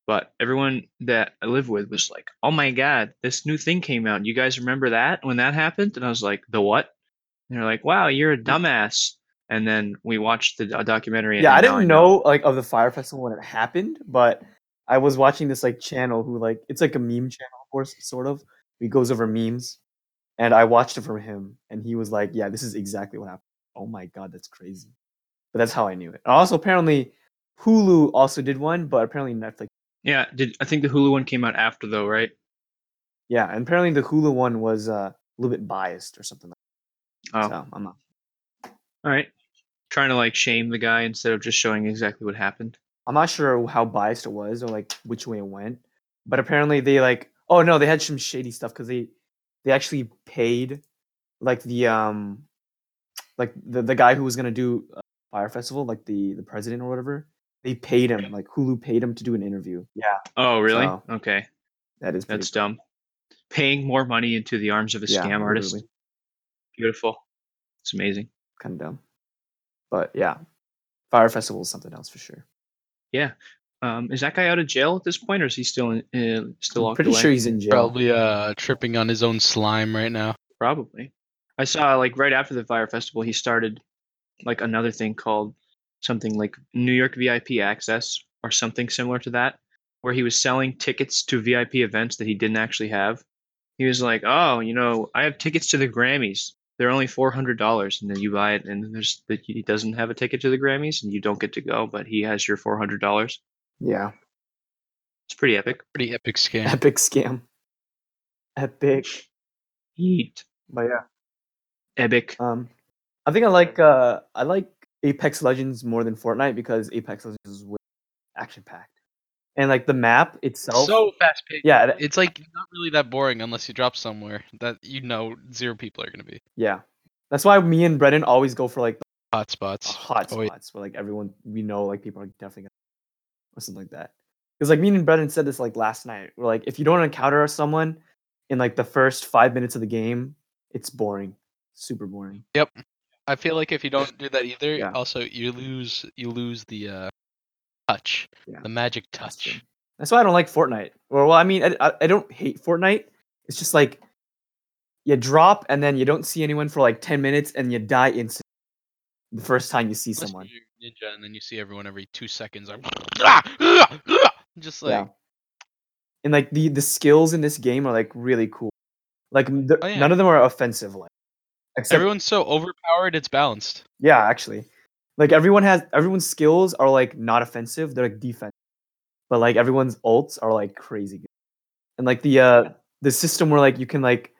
but everyone that I live with was like, "Oh my god, this new thing came out. You guys remember that when that happened?" And I was like, "The what?" And they're like, "Wow, you're a dumbass." And then we watched the do- documentary. yeah, I and now didn't know like of the Fyre Festival when it happened, but I was watching this like channel who like it's like a meme channel, of course, sort of. He goes over memes, and I watched it from him, and he was like, "Yeah, this is exactly what happened." Oh my god, that's crazy. But that's how I knew it. Also, apparently, Hulu also did one, but apparently Netflix. Yeah, did I think the Hulu one came out after though, right? Yeah, and apparently the Hulu one was uh, a little bit biased or something. like Oh. So I'm not. all right. Trying to like shame the guy instead of just showing exactly what happened. I'm not sure how biased it was or like which way it went, but apparently they like oh no they had some shady stuff because they they actually paid like the um like the, the guy who was gonna do uh, Fyre Festival like the the president or whatever they paid him like Hulu paid him to do an interview. Yeah, Oh, really? So- okay, that is pretty that's dumb. Paying more money into the arms of a scam artist. Beautiful. It's amazing. kind of dumb, but yeah, Fyre Festival is something else for sure. Yeah. Um, is that guy out of jail at this point, or is he still in, uh, still I'm locked pretty away? sure he's in jail. Probably uh tripping on his own slime right now. Probably. I saw like right after the Fyre Festival, he started like another thing called something like New York VIP Access or something similar to that, where he was selling tickets to VIP events that he didn't actually have. He was like, "Oh, you know, I have tickets to the Grammys. They're only four hundred dollars, and then you buy it, and there's that he doesn't have a ticket to the Grammys, and you don't get to go, but he has your four hundred dollars. Yeah, It's pretty epic. Pretty epic scam. epic scam. Epic, Heat, but yeah. Epic. Um, I think I like uh I like Apex Legends more than Fortnite because Apex Legends is way action packed, and like the map itself. So fast paced. yeah, th- It's like not really that boring unless you drop somewhere that you know zero people are gonna be. yeah. That's why me and Brennan always go for like Hot spots. hot Oh, yeah. spots where like everyone we know like people are definitely gonna or something like that. Because like me and Brennan said this like last night. We're like if you don't encounter someone in like the first five minutes of the game, it's boring, super boring. Yep. I feel like if you don't do that either, Yeah. also you lose you lose the uh touch. Yeah. The magic touch. true. That's why I don't like Fortnite. Or well, I mean, I, I, don't hate Fortnite. It's just like you drop and then you don't see anyone for like ten minutes and you die instantly. The first time you see Unless someone. ninja and then you see everyone every two seconds. Like, <laughs> just like yeah. And like the the skills in this game are like really cool. Like the- Oh, yeah. none of them are offensive. Like except everyone's so overpowered, it's balanced. yeah, actually, like everyone has everyone's skills are like not offensive. They're like defensive, but like everyone's ults are like crazy good. And like the uh the system where like you can like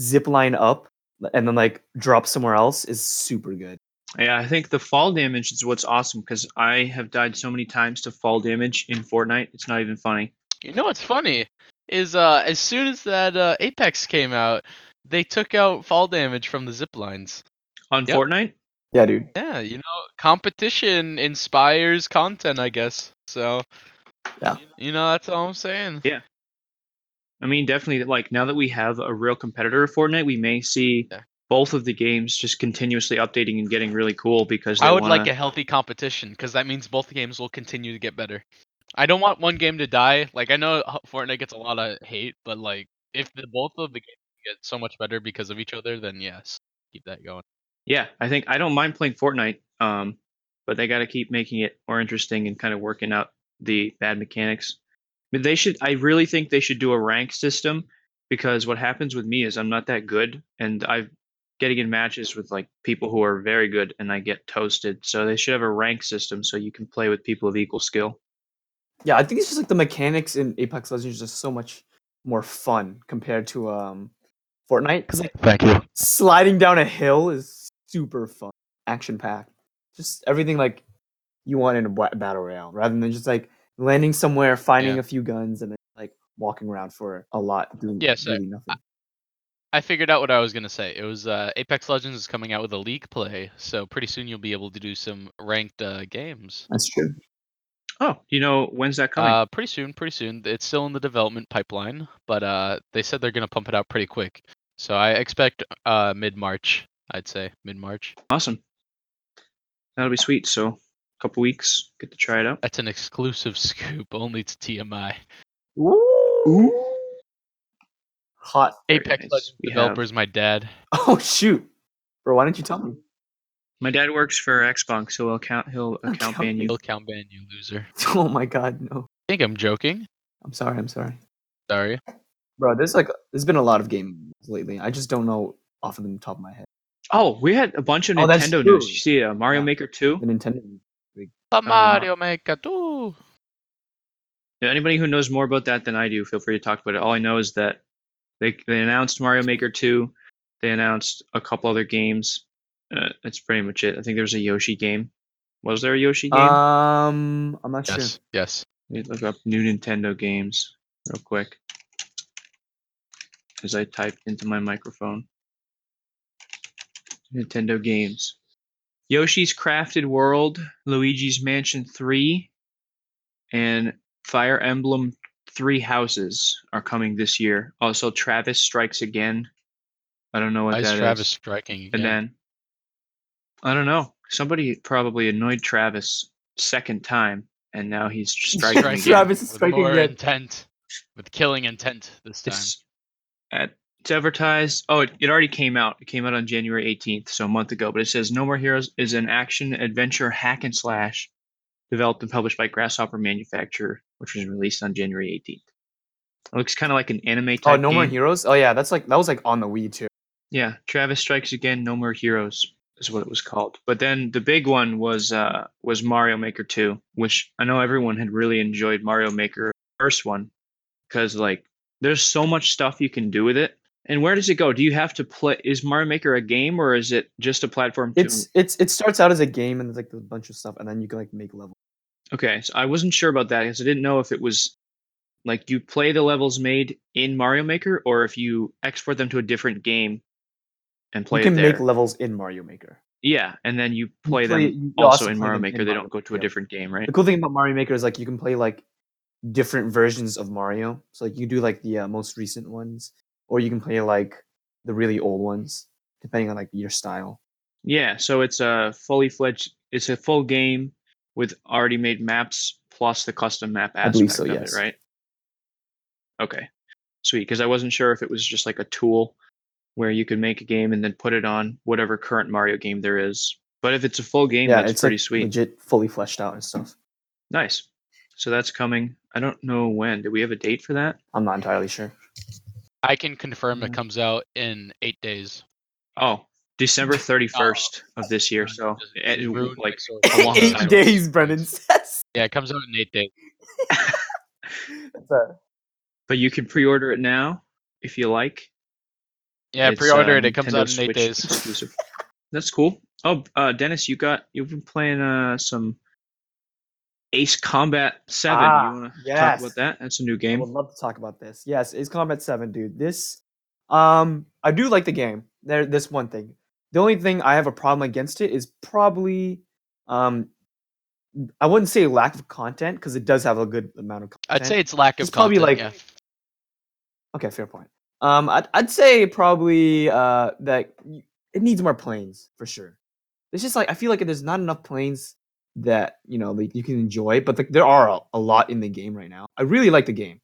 zip line up and then like drop somewhere else is super good. Yeah, I think the fall damage is what's awesome because I have died so many times to fall damage in Fortnite. It's not even funny. You know what's funny is uh as soon as that uh, Apex came out, they took out fall damage from the zip lines. On Yep. Fortnite, Yeah, dude. Yeah, you know, competition inspires content, I guess. So Yeah. You know, that's all I'm saying. Yeah. I mean, definitely, like now that we have a real competitor of Fortnite, we may see Yeah. both of the games just continuously updating and getting really cool because they I would wanna, like a healthy competition because that means both games will continue to get better. I don't want one game to die. Like I know uh, Fortnite gets a lot of hate, but like if the both of the games get so much better because of each other, then yes, keep that going. Yeah, I think I don't mind playing Fortnite, um, but they got to keep making it more interesting and kind of working out the bad mechanics. But they should. I really think they should do a rank system because what happens with me is I'm not that good, and I'm getting in matches with like people who are very good, and I get toasted. So they should have a rank system so you can play with people of equal skill. Yeah, I think it's just like the mechanics in Apex Legends are just so much more fun compared to um Fortnite. Because like Thank you. sliding down a hill is super fun, action packed. Just everything like you want in a battle royale, rather than just like landing somewhere, finding Yeah. a few guns, and then like walking around for a lot doing Yeah, so really nothing. I figured out what I was gonna say. It was uh, Apex Legends is coming out with a league play, so pretty soon you'll be able to do some ranked uh, games. That's true. Oh, you know when's that coming? Uh, pretty soon, pretty soon. It's still in the development pipeline, but uh, they said they're gonna pump it out pretty quick. So I expect uh mid March. I'd say mid March. awesome. that'll be sweet. So, a couple weeks, get to try it out. That's an exclusive <laughs> scoop only to TMI. Ooh. Hot. Apex nice. Legends We have- developer is my dad. Oh shoot, bro! Why didn't you tell me? My dad works for Xbox, so he'll count. he'll account Account ban you. He'll count ban you, loser. <laughs> Oh my god, no! I think I'm joking. I'm sorry. I'm sorry, Sorry. bro. There's like there's been a lot of games lately. I just don't know off of the top of my head. Oh, we had a bunch of Oh, that's Nintendo true. news. You see, uh, Mario Yeah. Maker Two. The Nintendo. The Mario Maker 2. Yeah, anybody who knows more about that than I do, feel free to talk about it. All I know is that they they announced Mario Maker 2. They announced a couple other games. Uh, that's pretty much it. I think there's a Yoshi game. Was there a Yoshi game? Um, I'm not Yes, sure. yes. Let me look up new Nintendo games real quick. As I type into my microphone. Nintendo games. Yoshi's Crafted World, Luigi's Mansion 3, and Fire Emblem Three Houses are coming this year. Also, Travis Strikes Again. I don't know what Why is that is. Travis striking again? And then, I don't know. Somebody probably annoyed Travis second time, and now he's <laughs> striking Striking again. Travis is with striking more again. intent, with killing intent this time. It's at it's advertised. Oh, it, it already came out. It came out on January 18th, so a month ago. But it says No More Heroes is an action adventure hack and slash developed and published by Grasshopper Manufacturer, which was released on January 18th. It looks kind of like an anime oh, type. Oh, No More game. Heroes. Oh yeah, that's like that was like on the Wii too. Yeah, Travis Strikes Again, No More Heroes is what it was called. But then the big one was uh was Mario Maker 2, which I know everyone had really enjoyed Mario Maker first one because like there's so much stuff you can do with it. And where does it go? Do you have to play is Mario Maker a game or is it just a platform to It's it's it starts out as a game and there's like a bunch of stuff and then you can like make levels. Okay, so I wasn't sure about that because I didn't know if it was like you play the levels made in Mario Maker or if you export them to a different game and play you can make levels in Mario Maker. Yeah, and then you You play, play- them you also also in Mario Maker. in they Mario don't go to a Maker. different game, right? The cool thing about Mario Maker is like you can play like different versions of Mario. So like you do like the uh, most recent ones, or you can play like the really old ones, depending on like your style. Yeah, so it's a fully fledged. It's a full game with already made maps plus the custom map I aspect believe so, of yes. it, right? Okay, sweet. Because I wasn't sure if it was just like a tool where you could make a game and then put it on whatever current Mario game there is. But if it's a full game, yeah, that's it's pretty like sweet. legit, fully fleshed out and stuff. Nice. So that's coming. I don't know when. Do we have a date for that? I'm not entirely sure. I can confirm it comes out in eight days. Oh, December <laughs> 31st of this year. So Just- it, just like a long <laughs> Eight time. days, Brendan says. <laughs> Yeah, it comes out in eight days. A- but you can pre-order it now if you like. Yeah, It's, pre-order uh, it. It comes Nintendo out in eight Switch days. Exclusive. That's cool. Oh, uh, Dennis, you got you've been playing uh some Ace Combat Seven. Ah, you want to talk about that? That's a new game. I would love to talk about this. Yes, Ace Combat Seven, dude. This, um, I do like the game. There, this one thing. The only thing I have a problem against it is probably, um, I wouldn't say lack of content because it does have a good amount of content. I'd say it's lack of It's probably like- yeah. okay, fair point. Um, I'd, I'd say probably uh that it needs more planes for sure. It's just like I feel like there's not enough planes that you know like you can enjoy, but like, there are a, a lot in the game right now. I really like the game.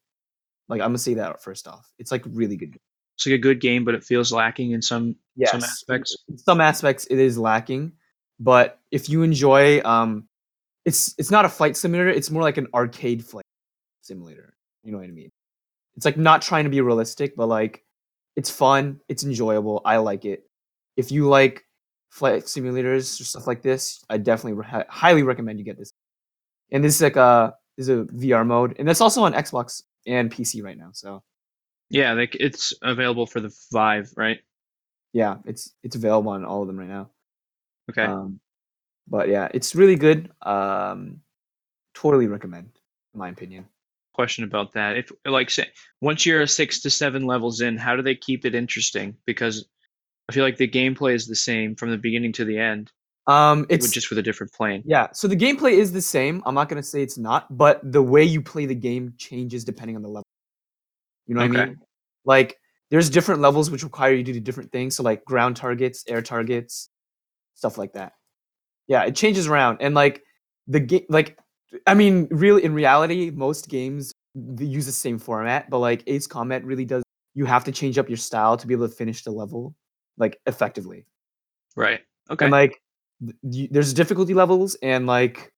Like I'm gonna say that first off. It's like really good. It's like a good game, but it feels lacking in some Yes, some aspects. in some aspects it is lacking, but if you enjoy, um, it's it's not a flight simulator. It's more like an arcade flight simulator. You know what I mean? It's like not trying to be realistic, but like it's fun. It's enjoyable. I like it. If you like flight simulators or stuff like this, I definitely re- highly recommend you get this. And this is like a this is a VR mode, and that's also on Xbox and PC right now. So Yeah, like it's available for the Vive, right? yeah, it's it's available on all of them right now. Okay. Um, but yeah, it's really good. Um, totally recommend, in my opinion. Question about that. If like say once you're six to seven levels in, how do they keep it interesting? Because I feel like the gameplay is the same from the beginning to the end, Um, it's just with a different plane. yeah. So the gameplay is the same. I'm not gonna say it's not, but the way you play the game changes depending on the level. You know what I mean? Like there's different levels which require you to do different things. So like ground targets, air targets, stuff like that. Yeah, it changes around, and like the game, like I mean, really, in reality, most games they use the same format, but like Ace Combat really does. You have to change up your style to be able to finish the level like effectively. Right. Okay. And like, th- there's difficulty levels, and like,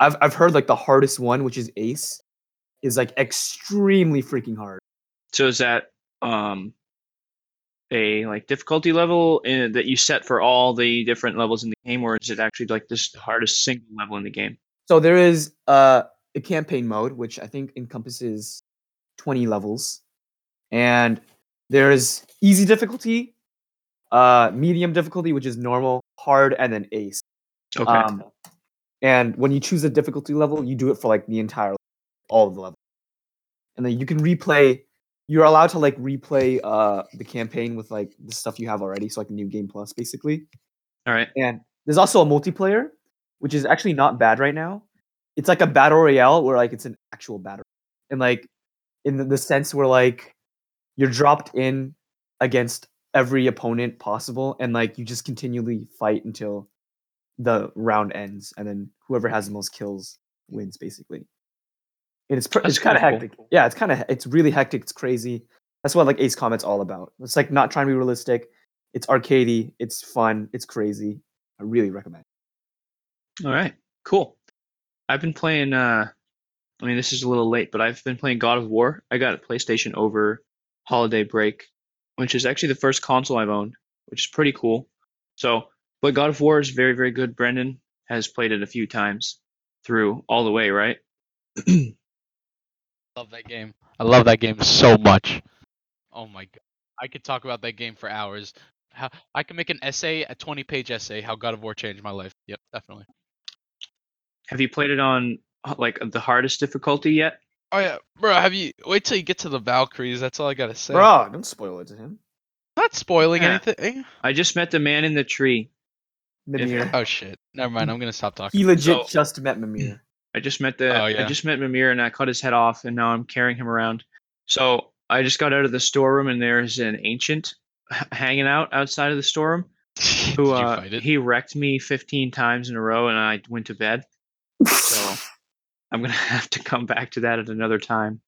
I've I've heard like the hardest one, which is Ace, is like extremely freaking hard. so is that um a like difficulty level in, that you set for all the different levels in the game, or is it actually like this the hardest single level in the game? So there is uh, a campaign mode, which I think encompasses 20 levels, and there's easy difficulty, uh, medium difficulty, which is normal, hard, and then ace. Okay. Um, and when you choose a difficulty level, you do it for like the entire, all of the levels, and then you can replay. You're allowed to like replay uh the campaign with like the stuff you have already, so like a new game plus basically. all right. And there's also a multiplayer, which is actually not bad right now. It's like a battle royale where like it's an actual battle, and like in the, sense where like you're dropped in against every opponent possible, and like you just continually fight until the round ends, and then whoever has the most kills wins, basically. And it's pr- it's kind of kinda cool. hectic. Yeah, it's kind of it's really hectic. It's crazy. That's what like Ace Combat's all about. It's like not trying to be realistic. It's arcadey. It's fun. It's crazy. I really recommend. All right, cool. I've been playing. Uh, I mean, this is a little late, but I've been playing God of War. I got a PlayStation over holiday break, which is actually the first console I've owned, which is pretty cool. So, but God of War is very, very good. Brendan has played it a few times through all the way, right? <clears throat> love that game. I love that game so much. Oh my god. I could talk about that game for hours. How I can make an essay, a 20 page essay, how God of War changed my life. Yep, definitely. Have you played it on like the hardest difficulty yet? Oh yeah, bro. Have you wait till you get to the Valkyries? That's all I gotta say. Bro, don't spoil it to him. Not spoiling Yeah. anything. I just met the man in the tree. Mimir. Oh shit. Never mind. I'm gonna stop talking. He legit So- just met Mimir. <clears throat> I just met the Oh, yeah. I just met Mimir and I cut his head off and now I'm carrying him around. So I just got out of the storeroom and there's an ancient hanging out outside of the storeroom <laughs> Did who you uh, fight it? he wrecked me 15 times in a row and I went to bed. So I'm gonna <laughs> have to come back to that at another time.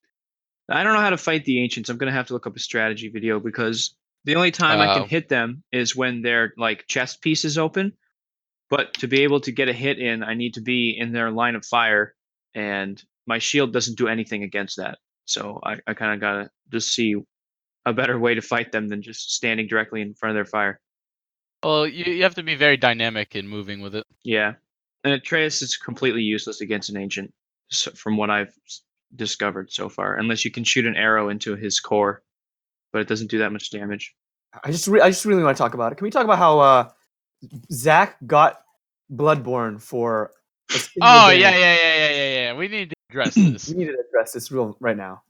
I don't know how to fight the ancients. I'm gonna have to look up a strategy video because the only time I Oh. can hit them is when their like chest piece is open. But to be able to get a hit in, I need to be in their line of fire, and my shield doesn't do anything against that. So I, I kind of gotta just see a better way to fight them than just standing directly in front of their fire. Well, you, you have to be very dynamic in moving with it. Yeah, and Atreus is completely useless against an ancient, from what I've discovered so far, unless you can shoot an arrow into his core, but it doesn't do that much damage. I just re- I just really want to talk about it. Can we talk about how uh Zach got Bloodborne for Oh yeah, yeah, yeah, yeah, yeah, yeah. We need to address <clears throat> this. We need to address this real right now.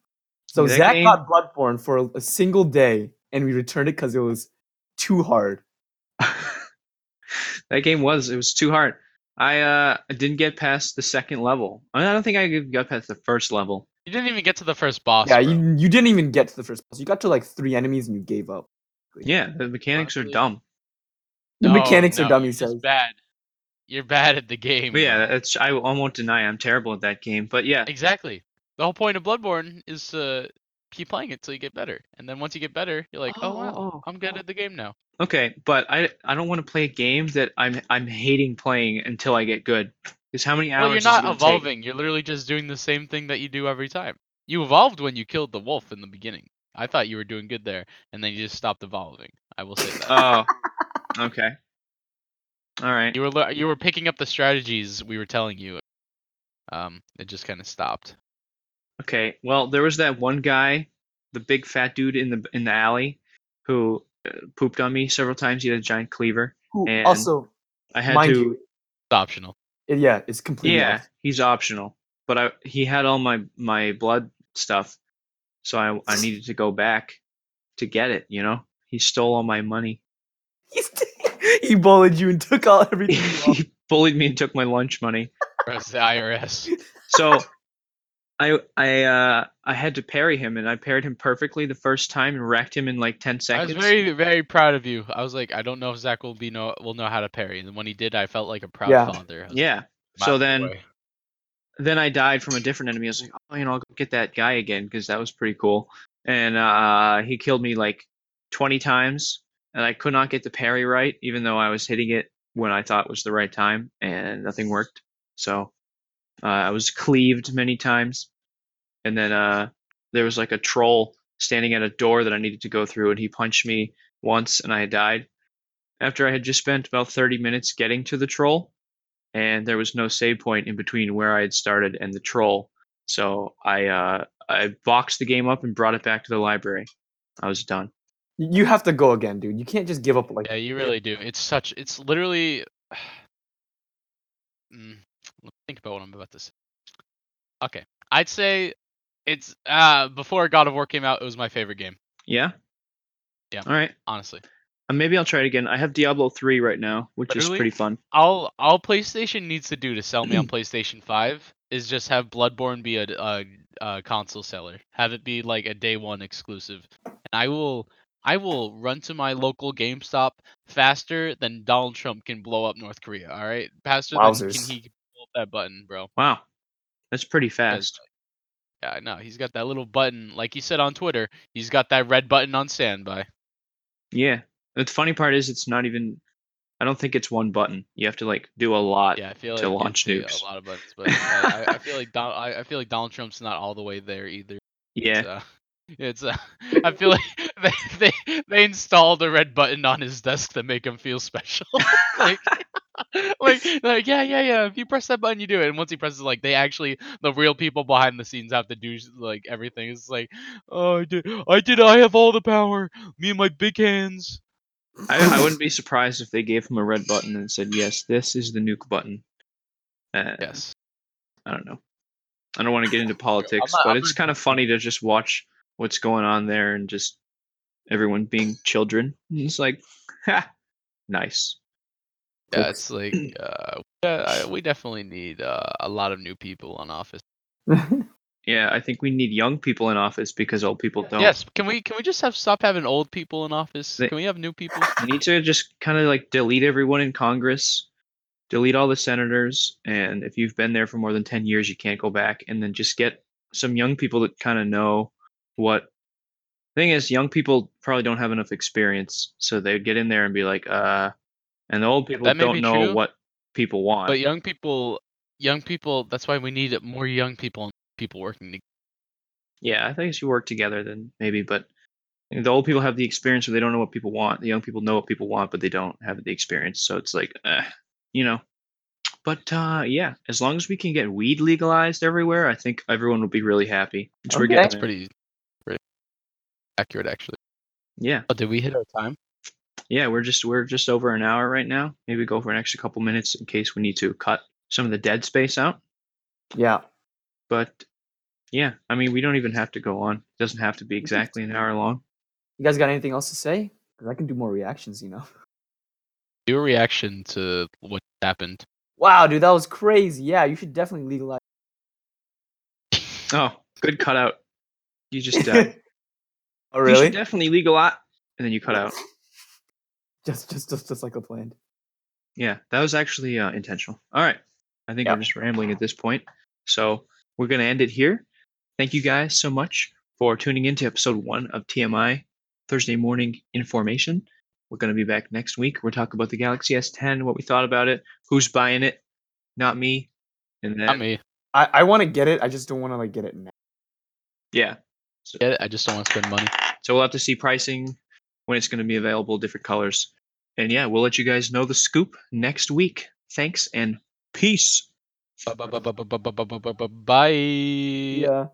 So That Zach game- got Bloodborne for a, a single day, and we returned it because it was too hard. <laughs> that game was it was too hard. I uh I didn't get past the second level. I, mean, I don't think I got past the first level. You didn't even get to the first boss. yeah, bro. you you didn't even get to the first boss. You got to like three enemies and you gave up. Yeah, the mechanics are Honestly, dumb. The No, mechanics are dumb. He you're bad. You're bad at the game. But yeah, bro. it's I, I won't deny I'm terrible at that game. But yeah, exactly. The whole point of Bloodborne is to keep playing it till you get better, and then once you get better, you're like, oh, Oh, wow, oh, I'm good oh. at the game now. Okay, but I I don't want to play a game that I'm I'm hating playing until I get good. Because how many hours? Well, you're not gonna take? evolving. You're literally just doing the same thing that you do every time. You evolved when you killed the wolf in the beginning. I thought you were doing good there, and then you just stopped evolving. I will say that. Oh, <laughs> okay. All right. you were you were picking up the strategies we were telling you. Um, it just kind of stopped. Okay. Well, there was that one guy, the big fat dude in the in the alley, who uh, pooped on me several times. He had a giant cleaver. Who And also, I had mind to. you, It's optional. yeah, it's completely. yeah, off. he's optional, but I he had all my my blood stuff, so I I <laughs> needed to go back to get it. You know, he stole all my money. he <laughs> bullied you and took all <laughs> everything. he bullied me and took my lunch money. Press the IRS. So I I uh I had to parry him and I parried him perfectly the first time and wrecked him in like ten seconds. I was very very proud of you. I was like, I don't know if Zach will be know will know how to parry, and when he did, I felt like a proud Yeah. father. I yeah. like, So then boy." then I died from a different enemy. I was like, oh, you know, I'll go get that guy again because that was pretty cool. And uh, he killed me like 20 times, and I could not get the parry right, even though I was hitting it when I thought was the right time, and nothing worked. So uh, I was cleaved many times, and then uh, there was like a troll standing at a door that I needed to go through, and he punched me once, and I had died. After I had just spent about 30 minutes getting to the troll, and there was no save point in between where I had started and the troll. So I uh, I boxed the game up and brought it back to the library. I was done. You have to go again, dude. You can't just give up like Yeah, you really do. It's such. It's literally. <sighs> Mm, let me think about what I'm about to say. Okay, I'd say it's uh before God of War came out, it was my favorite game. Yeah. Yeah. All right. Honestly, Uh, maybe I'll try it again. I have Diablo three right now, which Literally? is pretty fun. all all PlayStation needs to do to sell me on <clears throat> PlayStation Five is just have Bloodborne be a, a, a console seller. Have it be like a day one exclusive, and I will I will run to my local GameStop faster than Donald Trump can blow up North Korea. All right, faster than can he that button, bro. Wow, that's pretty fast. Yeah, I know. He's got that little button, like he said on Twitter. He's got that red button on standby. Yeah. The funny part is, it's not even. I don't think it's one button. You have to like do a lot. Yeah, I feel to like launch it's nukes. a lot of buttons, but I, I, <laughs> feel like Don, I, I feel like Donald Trump's not all the way there either. Yeah. Uh, it's uh, <laughs> I feel like <laughs> they, they they installed a red button on his desk to make him feel special. <laughs> like, like, like, yeah, yeah, yeah. If you press that button, you do it. And once he presses, like, they actually, the real people behind the scenes have to do like everything. It's like, oh, I did, I did, I have all the power. Me and my big hands. I, I wouldn't be surprised if they gave him a red button and said, "Yes, this is the nuke button." Uh, Yes. I don't know. I don't want to get into politics, not- but I'm it's not- kind of funny to just watch what's going on there and just everyone being children. And <laughs> It's like, ha, nice. Yeah, Folks. it's like, <clears throat> uh, yeah, we definitely need uh, a lot of new people on office. <laughs> Yeah, I think we need young people in office because old people don't. Yes, can we can we just have stop having old people in office? They- Can we have new people? We need to just kind of like delete everyone in Congress, delete all the senators, and if you've been there for more than 10 years, you can't go back, and then just get some young people that kind of know what. Thing is, young people probably don't have enough experience, so they'd get in there and be like, uh, and the old people that don't know true, what people want. But young people, young people. That's why we need more young people and people working together. Yeah, I think if you work together, then maybe. But the old people have the experience, but they don't know what people want. The young people know what people want, but they don't have the experience. So it's like, eh, you know. But uh, yeah, as long as we can get weed legalized everywhere, I think everyone will be really happy. Which we're getting That's pretty, pretty accurate, actually. Yeah, Oh, did we hit our time? yeah, we're just we're just over an hour right now. Maybe go for an extra couple minutes in case we need to cut some of the dead space out. yeah. But yeah, I mean, we don't even have to go on. It doesn't have to be exactly an hour long. You guys got anything else to say? Because I can do more reactions, you know. Do a reaction to what happened. Wow, dude, that was crazy. Yeah, you should definitely legalize. Oh, good cutout. You just <laughs> uh, oh, You really? should definitely legalize, and then you cut out. <laughs> Just, just, just, just like a planned. Yeah, that was actually uh, intentional. All right, I think Yep. we're just rambling at this point, so we're gonna end it here. Thank you guys so much for tuning in to episode one of TMI Thursday morning information. We're gonna be back next week. We're talking about the Galaxy S10, what we thought about it, who's buying it, not me, and then Not me. I, I want to get it. I just don't want to like get it now. yeah. Get it? I just don't want to spend money. So we'll have to see pricing when it's going to be available, different colors. And yeah, we'll let you guys know the scoop next week. Thanks and peace. Bye. Yeah.